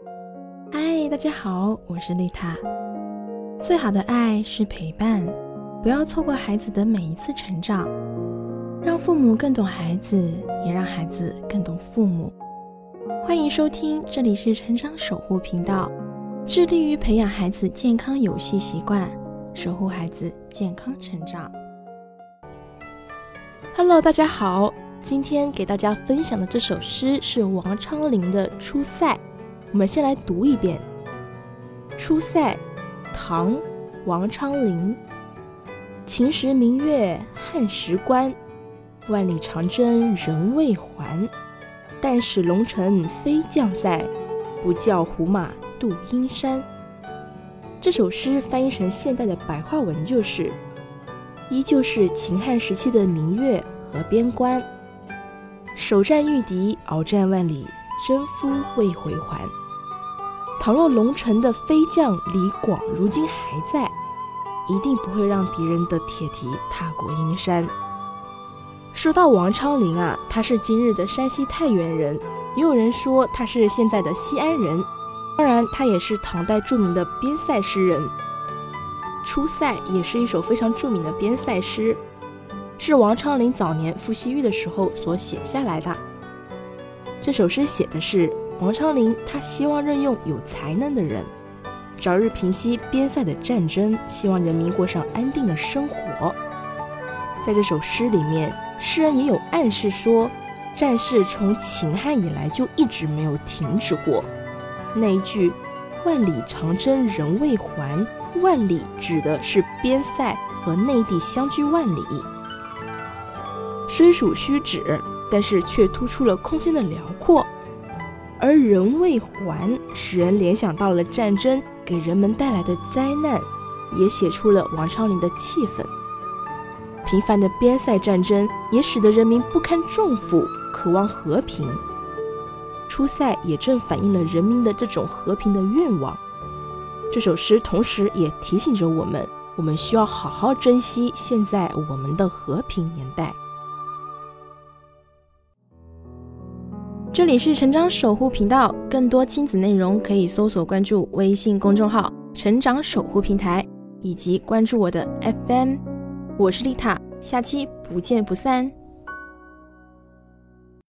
嗨，大家好，我是丽塔。最好的爱是陪伴，不要错过孩子的每一次成长，让父母更懂孩子，也让孩子更懂父母。欢迎收听，这里是成长守护频道，致力于培养孩子健康游戏习惯，守护孩子健康成长。Hello，大家好，今天给大家分享的这首诗是王昌龄的《出塞》，我们先来读一遍《出塞》。唐·王昌龄。秦时明月汉时关，万里长征人未还。但使龙城飞将在，不教胡马度阴山。这首诗翻译成现代的白话文就是：依旧是秦汉时期的明月和边关，首战御敌，鏖战万里，征夫未回还。倘若龙城的飞将李广如今还在，一定不会让敌人的铁蹄踏过阴山。说到王昌龄啊，他是今日的山西太原人，也有人说他是现在的西安人。当然，他也是唐代著名的边塞诗人。《出塞》也是一首非常著名的边塞诗，是王昌龄早年赴西域的时候所写下来的。这首诗写的是。王昌龄他希望任用有才能的人，早日平息边塞的战争，希望人民过上安定的生活。在这首诗里面，诗人也有暗示说，战事从秦汉以来就一直没有停止过。那一句“万里长征人未还”，万里指的是边塞和内地相距万里，虽属虚指，但是却突出了空间的辽阔。而人未还，使人联想到了战争给人们带来的灾难，也写出了王昌龄的气愤。频繁的边塞战争也使得人民不堪重负，渴望和平。出塞也正反映了人民的这种和平的愿望。这首诗同时也提醒着我们，我们需要好好珍惜现在我们的和平年代。这里是成长守护频道，更多亲子内容可以搜索关注微信公众号“成长守护平台”，以及关注我的 FM。我是丽塔，下期不见不散。